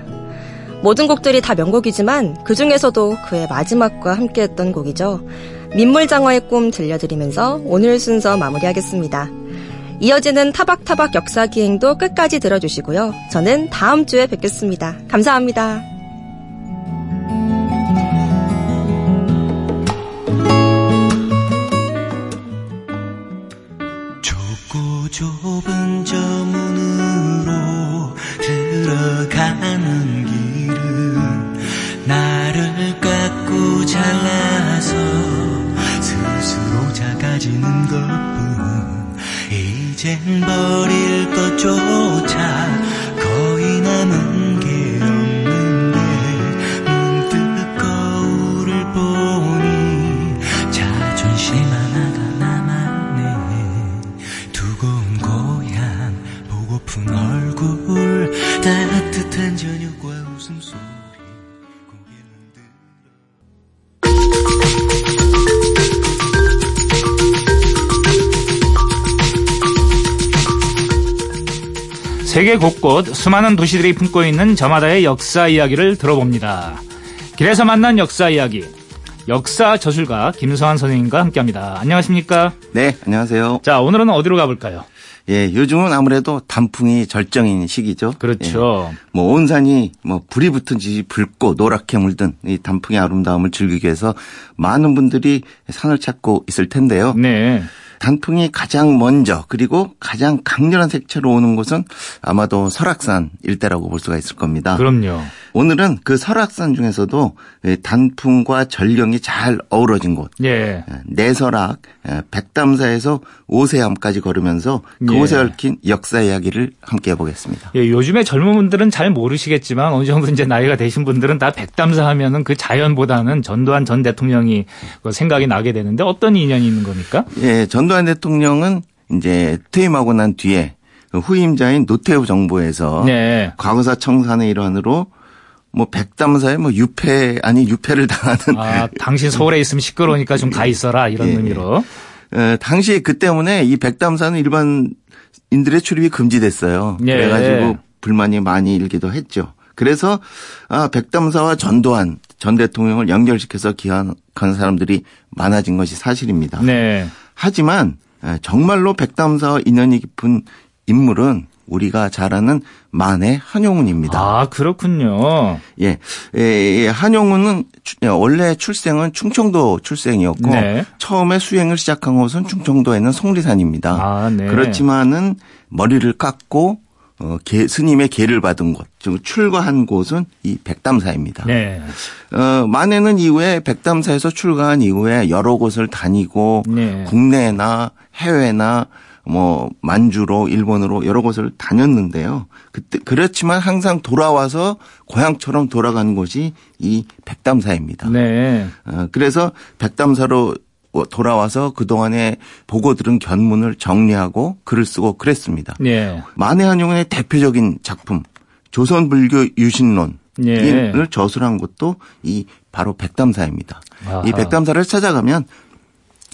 모든 곡들이 다 명곡이지만 그 중에서도 그의 마지막과 함께했던 곡이죠. 민물장어의 꿈 들려드리면서 오늘 순서 마무리하겠습니다. 이어지는 타박타박 역사기행도 끝까지 들어주시고요. 저는 다음 주에 뵙겠습니다. 감사합니다. 좁은 저 문으로 들어가는 길은 나를 깎고 잘라서 스스로 작아지는 것뿐. 이젠 버릴 것조차 세계 곳곳 수많은 도시들이 품고 있는 저마다의 역사 이야기를 들어봅니다. 길에서 만난 역사 이야기. 역사 저술가 김서한 선생님과 함께합니다. 안녕하십니까? 네, 안녕하세요. 자, 오늘은 어디로 가볼까요? 예, 요즘은 아무래도 단풍이 절정인 시기죠. 그렇죠. 예, 뭐 온산이 뭐 불이 붙은 지 붉고 노랗게 물든 이 단풍의 아름다움을 즐기기 위해서 많은 분들이 산을 찾고 있을 텐데요. 네. 단풍이 가장 먼저 그리고 가장 강렬한 색채로 오는 곳은 아마도 설악산 일대라고 볼 수가 있을 겁니다. 그럼요. 오늘은 그 설악산 중에서도 단풍과 전령이 잘 어우러진 곳. 예. 내설악, 백담사에서 오세암까지 걸으면서 그곳에 예. 얽힌 역사 이야기를 함께 해보겠습니다. 예, 요즘에 젊은 분들은 잘 모르시겠지만 어느 정도 이제 나이가 되신 분들은 다 백담사 하면은 그 자연보다는 전두환 전 대통령이 그 생각이 나게 되는데 어떤 인연이 있는 겁니까? 예, 전 두환 대통령은 이제 퇴임하고 난 뒤에 후임자인 노태우 정부에서 네. 과거사 청산의 일환으로 뭐 백담사에 뭐 유패 아니 유패를 당하는 아 당신 서울에 있으면 시끄러우니까 좀 가 있어라 이런 예, 예. 의미로 에, 당시 그 때문에 이 백담사는 일반인들의 출입이 금지됐어요. 예. 그래가지고 불만이 많이 일기도 했죠. 그래서 아 백담사와 전두환 전 대통령을 연결시켜서 기한한 사람들이 많아진 것이 사실입니다. 네. 하지만 정말로 백담사와 인연이 깊은 인물은 우리가 잘 아는 만해 한용운입니다. 아, 그렇군요. 예. 예, 예 한용운은 원래 출생은 충청도 출생이었고 네. 처음에 수행을 시작한 곳은 충청도에 있는 송리산입니다. 아, 네. 그렇지만은 머리를 깎고 어, 개, 스님의 계를 받은 곳, 즉 출가한 곳은 이 백담사입니다. 네. 어, 만해는 이후에 백담사에서 출가한 이후에 여러 곳을 다니고 네. 국내나 해외나 뭐 만주로 일본으로 여러 곳을 다녔는데요. 그때 그렇지만 항상 돌아와서 고향처럼 돌아간 곳이 이 백담사입니다. 네. 어, 그래서 백담사로 돌아와서 그동안에 보고 들은 견문을 정리하고 글을 쓰고 그랬습니다. 네. 만해한용의 대표적인 작품 조선불교 유신론을 네. 저술한 것도 이 바로 백담사입니다. 아하. 이 백담사를 찾아가면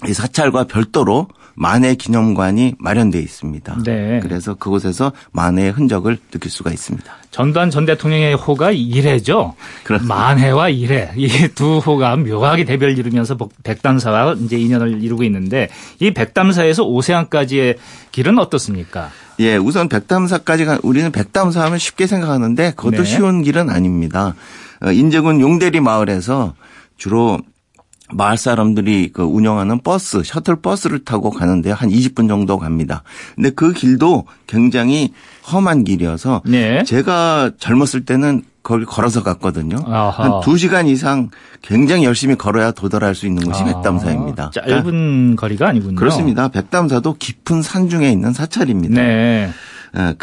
이 사찰과 별도로 만해 기념관이 마련되어 있습니다. 네. 그래서 그곳에서 만해의 흔적을 느낄 수가 있습니다. 전두환 전 대통령의 호가 이래죠. 그렇습니다. 만해와 이래 이두 호가 묘하게 대별 이루면서 백담사와 이제 인연을 이루고 있는데 이 백담사에서 오세안까지의 길은 어떻습니까? 예, 우선 백담사까지 가 우리는 백담사 하면 쉽게 생각하는데 그것도 네. 쉬운 길은 아닙니다. 어, 인제군 용대리 마을에서 주로 마을 사람들이 그 운영하는 버스, 셔틀 버스를 타고 가는데요. 한 20분 정도 갑니다. 근데 그 길도 굉장히 험한 길이어서 네. 제가 젊었을 때는 거기 걸어서 갔거든요. 아하. 한 2시간 이상 굉장히 열심히 걸어야 도달할 수 있는 곳이 아, 백담사입니다. 짧은 그러니까 거리가 아니군요. 그렇습니다. 백담사도 깊은 산 중에 있는 사찰입니다. 네. 예,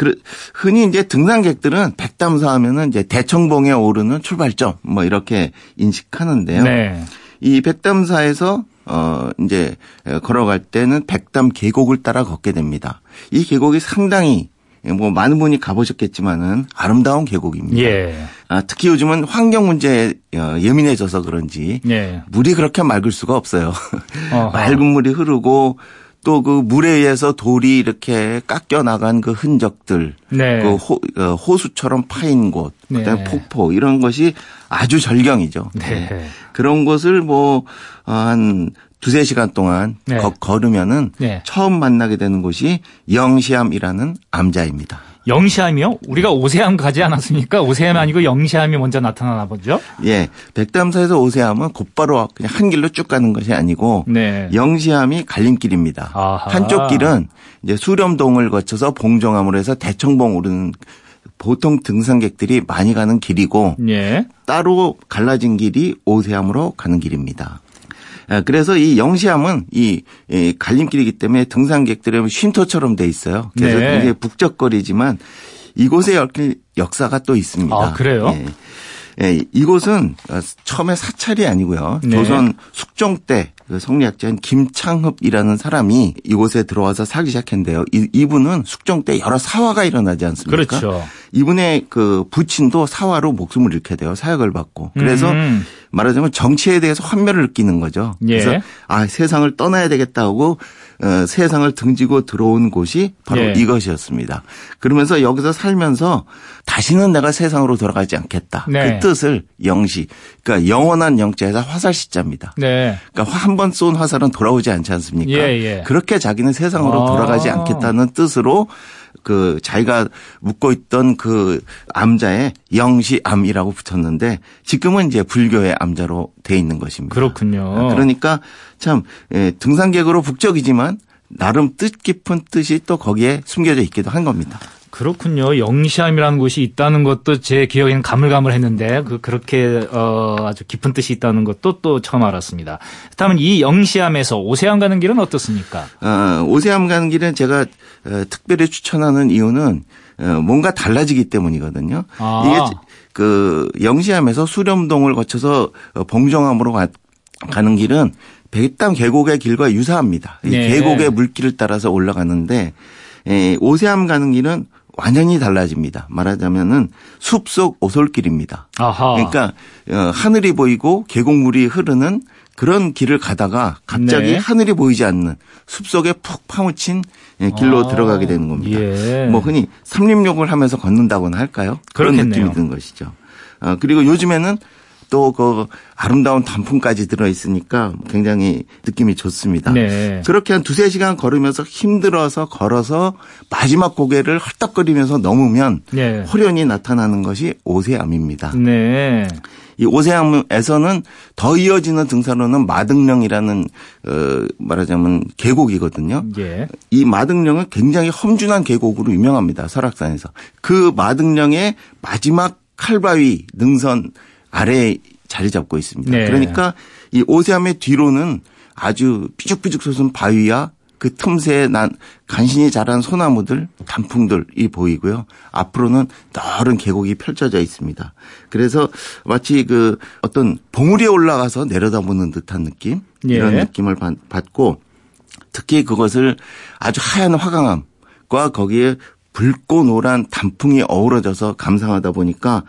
흔히 이제 등산객들은 백담사 하면은 이제 대청봉에 오르는 출발점 뭐 이렇게 인식하는데요. 네. 이 백담사에서 어 이제 걸어갈 때는 백담 계곡을 따라 걷게 됩니다. 이 계곡이 상당히 뭐 많은 분이 가보셨겠지만은 아름다운 계곡입니다. 예. 아, 특히 요즘은 환경 문제에 어, 예민해져서 그런지 예. 물이 그렇게 맑을 수가 없어요. <laughs> 맑은 물이 흐르고 또 그 물에 의해서 돌이 이렇게 깎여 나간 그 흔적들, 네. 그 호, 어, 호수처럼 파인 곳, 그다음에 네. 폭포 이런 것이 아주 절경이죠. 네. 네. 그런 것을 뭐한 두세 시간 동안 네. 거, 걸으면은 네. 처음 만나게 되는 곳이 영시암이라는 암자입니다. 영시암이요? 우리가 오세암 가지 않았습니까? 오세암 아니고 영시암이 먼저 나타나나 보죠? 예. 백담사에서 오세암은 곧바로 그냥 한 길로 쭉 가는 것이 아니고 네. 영시암이 갈림길입니다. 아하. 한쪽 길은 이제 수렴동을 거쳐서 봉정암으로 해서 대청봉 오르는 보통 등산객들이 많이 가는 길이고 예. 따로 갈라진 길이 오세암으로 가는 길입니다. 아, 그래서 이 영시암은 이 갈림길이기 때문에 등산객들의 쉼터처럼 돼 있어요. 그래서 네. 굉장히 북적거리지만 이곳에 얽힌 역사가 또 있습니다. 아, 그래요? 예. 예, 이곳은 처음에 사찰이 아니고요. 네. 조선 숙종 때그 성리학자인 김창흡이라는 사람이 이곳에 들어와서 살기 시작했는데요. 이, 분은 숙종 때 여러 사화가 일어나지 않습니까? 그렇죠. 이분의 그 부친도 사화로 목숨을 잃게 돼요. 사역을 받고. 그래서 음. 말하자면 정치에 대해서 환멸을 느끼는 거죠. 예. 그래서 아 세상을 떠나야 되겠다고 어, 세상을 등지고 들어온 곳이 바로 예. 이것이었습니다. 그러면서 여기서 살면서 다시는 내가 세상으로 돌아가지 않겠다. 네. 그 뜻을 영시, 그러니까 영원한 영자에서 화살 시자입니다. 네. 그러니까 한 번 쏜 화살은 돌아오지 않지 않습니까? 예, 예. 그렇게 자기는 세상으로 아. 돌아가지 않겠다는 뜻으로 그 자기가 묻고 있던 그 암자에 영시암이라고 붙였는데 지금은 이제 불교의 암자로 돼 있는 것입니다. 그렇군요. 그러니까 참 예, 등산객으로 북적이지만 나름 뜻깊은 뜻이 또 거기에 숨겨져 있기도 한 겁니다. 그렇군요. 영시암이라는 곳이 있다는 것도 제 기억에는 가물가물했는데 그 그렇게 어 아주 깊은 뜻이 있다는 것도 또 처음 알았습니다. 다음은 이 영시암에서 오세암 가는 길은 어떻습니까? 어, 오세암 가는 길은 제가 어, 특별히 추천하는 이유는 어, 뭔가 달라지기 때문이거든요. 아. 이게 그 영시암에서 수렴동을 거쳐서 어, 봉정암으로 가, 가는 길은 백담 계곡의 길과 유사합니다. 네. 계곡의 물길을 따라서 올라가는데 에, 오세암 가는 길은 완전히 달라집니다. 말하자면은 숲속 오솔길입니다. 아하. 그러니까 어, 하늘이 보이고 계곡물이 흐르는 그런 길을 가다가 갑자기 네. 하늘이 보이지 않는 숲속에 푹 파묻힌 예, 길로 아. 들어가게 되는 겁니다. 예. 뭐 흔히 삼림욕을 하면서 걷는다고나 할까요? 그런 그렇겠네요. 느낌이 드는 것이죠. 어, 그리고 요즘에는 또 그 아름다운 단풍까지 들어 있으니까 굉장히 느낌이 좋습니다. 네. 그렇게 한 두세 시간 걸으면서 힘들어서 걸어서 마지막 고개를 헐떡거리면서 넘으면 네. 호련이 나타나는 것이 오세암입니다. 네. 이 오세암에서는 더 이어지는 등산로는 마등령이라는 어 말하자면 계곡이거든요. 예. 이 마등령은 굉장히 험준한 계곡으로 유명합니다. 설악산에서. 그 마등령의 마지막 칼바위 능선 아래에 자리 잡고 있습니다. 네. 그러니까 이 오세암의 뒤로는 아주 삐죽삐죽 솟은 바위와 그 틈새에 난 간신히 자란 소나무들, 단풍들이 보이고요. 앞으로는 넓은 계곡이 펼쳐져 있습니다. 그래서 마치 그 어떤 봉우리에 올라가서 내려다보는 듯한 느낌 이런 예. 느낌을 받고 특히 그것을 아주 하얀 화강암과 거기에 붉고 노란 단풍이 어우러져서 감상하다 보니까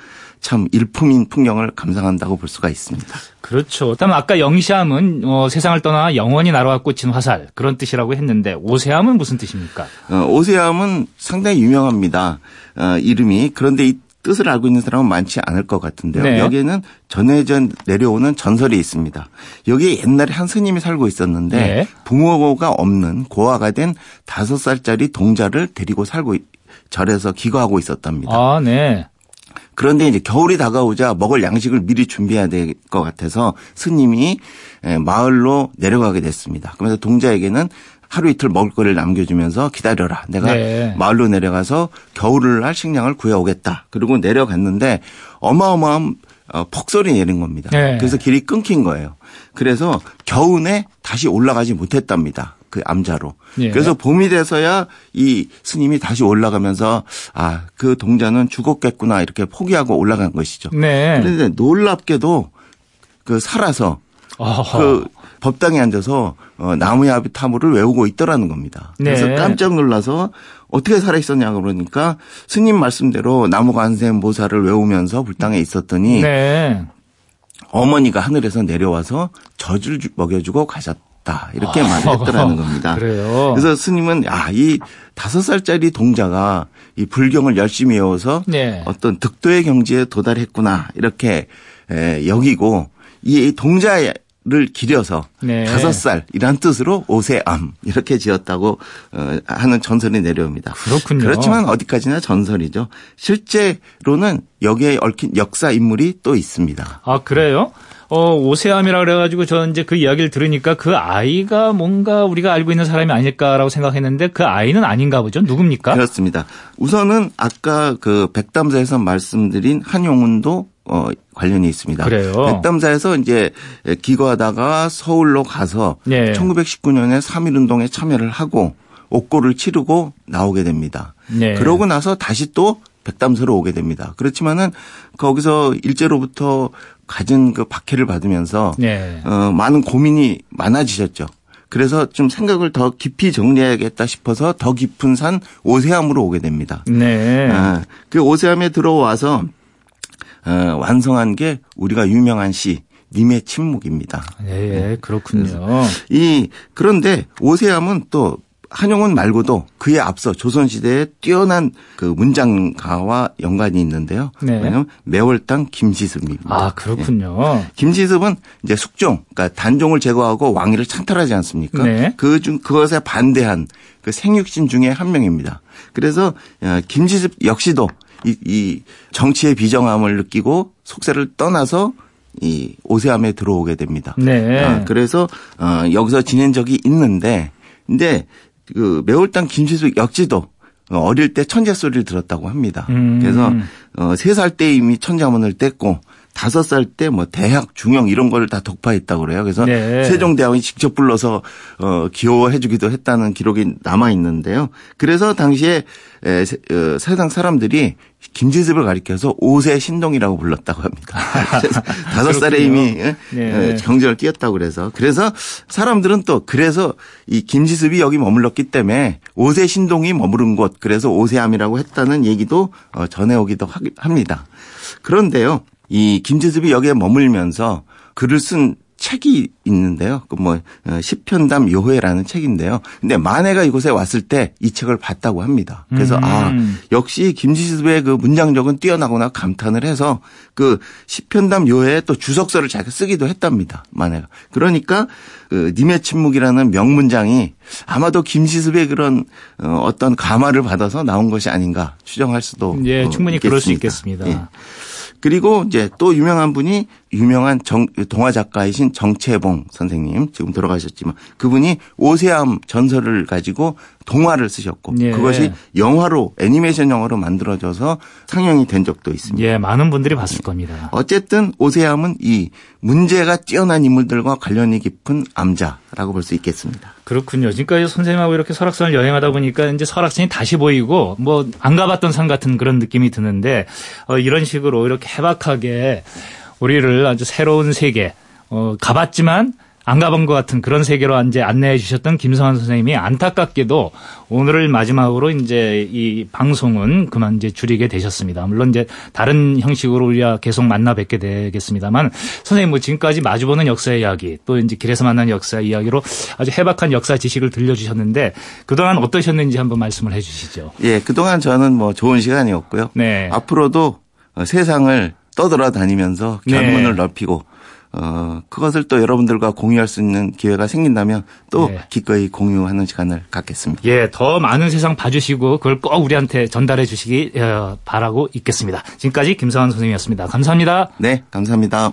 참 일품인 풍경을 감상한다고 볼 수가 있습니다. 그렇죠. 다음 아까 영시암은 어, 세상을 떠나 영원히 날아와 꽂힌 화살 그런 뜻이라고 했는데 오세암은 무슨 뜻입니까? 어, 오세암은 상당히 유명합니다. 어, 이름이 그런데 이 뜻을 알고 있는 사람은 많지 않을 것 같은데요. 네. 여기에는 전해전 내려오는 전설이 있습니다. 여기에 옛날에 한 스님이 살고 있었는데 네. 부모가 없는 고아가 된 다섯 살짜리 동자를 데리고 살고 절에서 기거하고 있었답니다. 아, 네. 그런데 이제 겨울이 다가오자 먹을 양식을 미리 준비해야 될 것 같아서 스님이 마을로 내려가게 됐습니다. 그러면서 동자에게는 하루 이틀 먹을 거를 남겨주면서 기다려라. 내가 네. 마을로 내려가서 겨울을 할 식량을 구해오겠다. 그리고 내려갔는데 어마어마한 어, 폭설이 내린 겁니다. 네. 그래서 길이 끊긴 거예요. 그래서 겨우내 다시 올라가지 못했답니다. 그 암자로. 예. 그래서 봄이 돼서야 이 스님이 다시 올라가면서 아, 그 동자는 죽었겠구나 이렇게 포기하고 올라간 것이죠. 네. 그런데 놀랍게도 그 살아서 어허. 그 법당에 앉아서 어, 나무의 아비타무를 외우고 있더라는 겁니다. 그래서 네. 깜짝 놀라서 어떻게 살아 있었냐 그러니까 스님 말씀대로 나무 관세음 보살을 외우면서 불당에 있었더니 네. 어머니가 하늘에서 내려와서 젖을 먹여주고 가셨 다. 있다 이렇게 아, 말했더라는 겁니다. <laughs> 그래요. 그래서 스님은 아이 다섯 살짜리 동자가 이 불경을 열심히 외워서 네. 어떤 득도의 경지에 도달했구나 이렇게 에, 여기고 이 동자를 기려서 네. 다섯 살이란 뜻으로 오세암 이렇게 지었다고 어, 하는 전설이 내려옵니다. 그렇군요. 그렇지만 어디까지나 전설이죠. 실제로는 여기에 얽힌 역사 인물이 또 있습니다. 아 그래요? 어, 오세암이라 그래가지고 저는 이제 그 이야기를 들으니까 그 아이가 뭔가 우리가 알고 있는 사람이 아닐까라고 생각했는데 그 아이는 아닌가 보죠. 누굽니까? 그렇습니다. 우선은 아까 그 백담사에서 말씀드린 한용운도 어, 관련이 있습니다. 그래요. 백담사에서 이제 기거하다가 서울로 가서 네. 1919년에 3.1운동에 참여를 하고 옥고를 치르고 나오게 됩니다. 네. 그러고 나서 다시 또 백담서로 오게 됩니다. 그렇지만은 거기서 일제로부터 가진 그 박해를 받으면서 네. 어, 많은 고민이 많아지셨죠. 그래서 좀 생각을 더 깊이 정리해야겠다 싶어서 더 깊은 산 오세암으로 오게 됩니다. 네. 아, 그 오세암에 들어와서 어, 완성한 게 우리가 유명한 시 님의 침묵입니다. 네, 그렇군요. 이 그런데 오세암은 또 한용운 말고도 그에 앞서 조선시대에 뛰어난 그 문장가와 연관이 있는데요. 네. 왜냐하면 매월당 김시습입니다. 아, 그렇군요. 네. 김시습은 이제 숙종, 그러니까 단종을 제거하고 왕위를 찬탈하지 않습니까? 네. 그 중, 그것에 반대한 그 생육신 중에 한 명입니다. 그래서 어, 김시습 역시도 이, 이 정치의 비정함을 느끼고 속세를 떠나서 이 오세암에 들어오게 됩니다. 네. 아, 그래서 어, 여기서 지낸 적이 있는데 근데 그 매월당 김시숙 역지도 어릴 때 천재 소리를 들었다고 합니다. 음. 그래서 어, 3살 때 이미 천자문을 뗐고 다섯 살 때 뭐 대학, 중형 이런 걸다 독파했다고 그래요. 그래서 네. 세종대왕이 직접 불러서 어 기호해 주기도 했다는 기록이 남아 있는데요. 그래서 당시에 에, 어, 세상 사람들이 김지습을 가리켜서 오세 신동이라고 불렀다고 합니다. <laughs> 다섯 살에 이미 예, 네. 경전을 띄었다고 그래서 그래서 사람들은 또 그래서 이 김지습이 여기 머물렀기 때문에 오세 신동이 머무른 곳 그래서 오세암이라고 했다는 얘기도 어, 전해오기도 합니다. 그런데요. 이 김지습이 여기에 머물면서 글을 쓴 책이 있는데요. 그뭐 어, 시편담 요회라는 책인데요. 근데 만해가 이곳에 왔을 때 이 책을 봤다고 합니다. 그래서 아, 음. 아 역시 김지습의 그 문장력은 뛰어나구나 감탄을 해서 그 시편담 요회에 또 주석서를 자기가 쓰기도 했답니다. 만해가. 그러니까 그 님의 침묵이라는 명문장이 아마도 김지습의 그런 어, 어떤 감화를 받아서 나온 것이 아닌가 추정할 수도 예, 충분히 있겠습니다. 그럴 수 있겠습니다. 예. 그리고 이제 또 유명한 분이 유명한 정, 동화 작가이신 정채봉 선생님 지금 돌아가셨지만 그분이 오세암 전설을 가지고 동화를 쓰셨고 예. 그것이 영화로 애니메이션 영화로 만들어져서 상영이 된 적도 있습니다. 예, 많은 분들이 봤을 겁니다. 어쨌든 오세암은 이 문제가 뛰어난 인물들과 관련이 깊은 암자라고 볼 수 있겠습니다. 그렇군요. 지금까지 선생님하고 이렇게 설악산을 여행하다 보니까 이제 설악산이 다시 보이고 뭐 안 가봤던 산 같은 그런 느낌이 드는데 어, 이런 식으로 이렇게 해박하게 우리를 아주 새로운 세계 어, 가봤지만 안 가본 것 같은 그런 세계로 이제 안내해 주셨던 김성환 선생님이 안타깝게도 오늘을 마지막으로 이제 이 방송은 그만 이제 줄이게 되셨습니다. 물론 이제 다른 형식으로 우리가 계속 만나 뵙게 되겠습니다만 선생님 뭐 지금까지 마주보는 역사 이야기 또 이제 길에서 만난 역사 이야기로 아주 해박한 역사 지식을 들려주셨는데 그동안 어떠셨는지 한번 말씀을 해 주시죠. 예, 그동안 저는 뭐 좋은 시간이었고요. 네. 앞으로도 세상을 떠돌아다니면서 견문을 네. 넓히고 어, 그것을 또 여러분들과 공유할 수 있는 기회가 생긴다면 또 네. 기꺼이 공유하는 시간을 갖겠습니다. 예, 더 많은 세상 봐주시고 그걸 꼭 우리한테 전달해 주시기 어, 바라고 있겠습니다. 지금까지 김성환 선생님이었습니다. 감사합니다. 네, 감사합니다.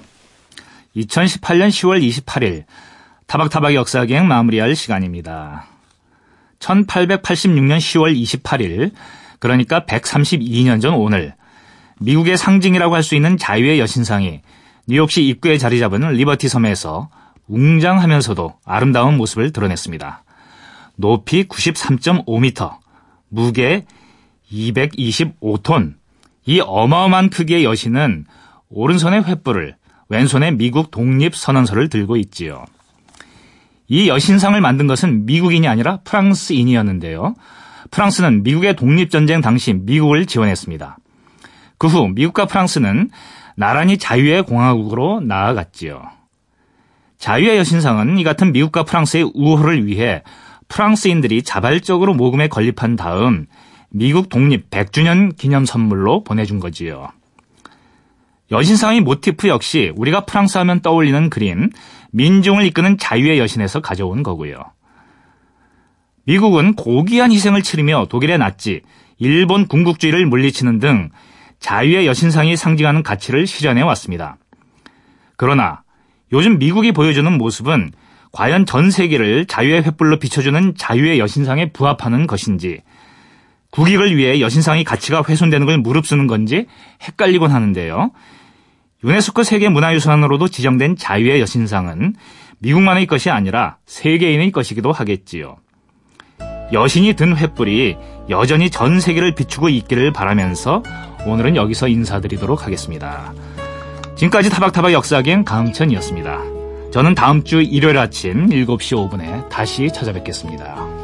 2018년 10월 28일 타박타박 역사기행 마무리할 시간입니다. 1886년 10월 28일 그러니까 132년 전 오늘 미국의 상징이라고 할 수 있는 자유의 여신상이 뉴욕시 입구에 자리 잡은 리버티 섬에서 웅장하면서도 아름다운 모습을 드러냈습니다. 높이 93.5m, 무게 225톤. 이 어마어마한 크기의 여신은 오른손에 횃불을, 왼손에 미국 독립 선언서를 들고 있지요. 이 여신상을 만든 것은 미국인이 아니라 프랑스인이었는데요. 프랑스는 미국의 독립전쟁 당시 미국을 지원했습니다. 그 후 미국과 프랑스는 나란히 자유의 공화국으로 나아갔지요. 자유의 여신상은 이 같은 미국과 프랑스의 우호를 위해 프랑스인들이 자발적으로 모금에 건립한 다음 미국 독립 100주년 기념 선물로 보내준 거지요. 여신상의 모티프 역시 우리가 프랑스 하면 떠올리는 그림, 민중을 이끄는 자유의 여신에서 가져온 거고요. 미국은 고귀한 희생을 치르며 독일의 나치, 일본 군국주의를 물리치는 등 자유의 여신상이 상징하는 가치를 실현해 왔습니다. 그러나 요즘 미국이 보여주는 모습은 과연 전 세계를 자유의 횃불로 비춰주는 자유의 여신상에 부합하는 것인지 국익을 위해 여신상의 가치가 훼손되는 걸 무릅쓰는 건지 헷갈리곤 하는데요. 유네스코 세계문화유산으로도 지정된 자유의 여신상은 미국만의 것이 아니라 세계인의 것이기도 하겠지요. 여신이 든 횃불이 여전히 전 세계를 비추고 있기를 바라면서 오늘은 여기서 인사드리도록 하겠습니다. 지금까지 타박타박 역사기행 강천이었습니다. 저는 다음 주 일요일 아침 7시 5분에 다시 찾아뵙겠습니다.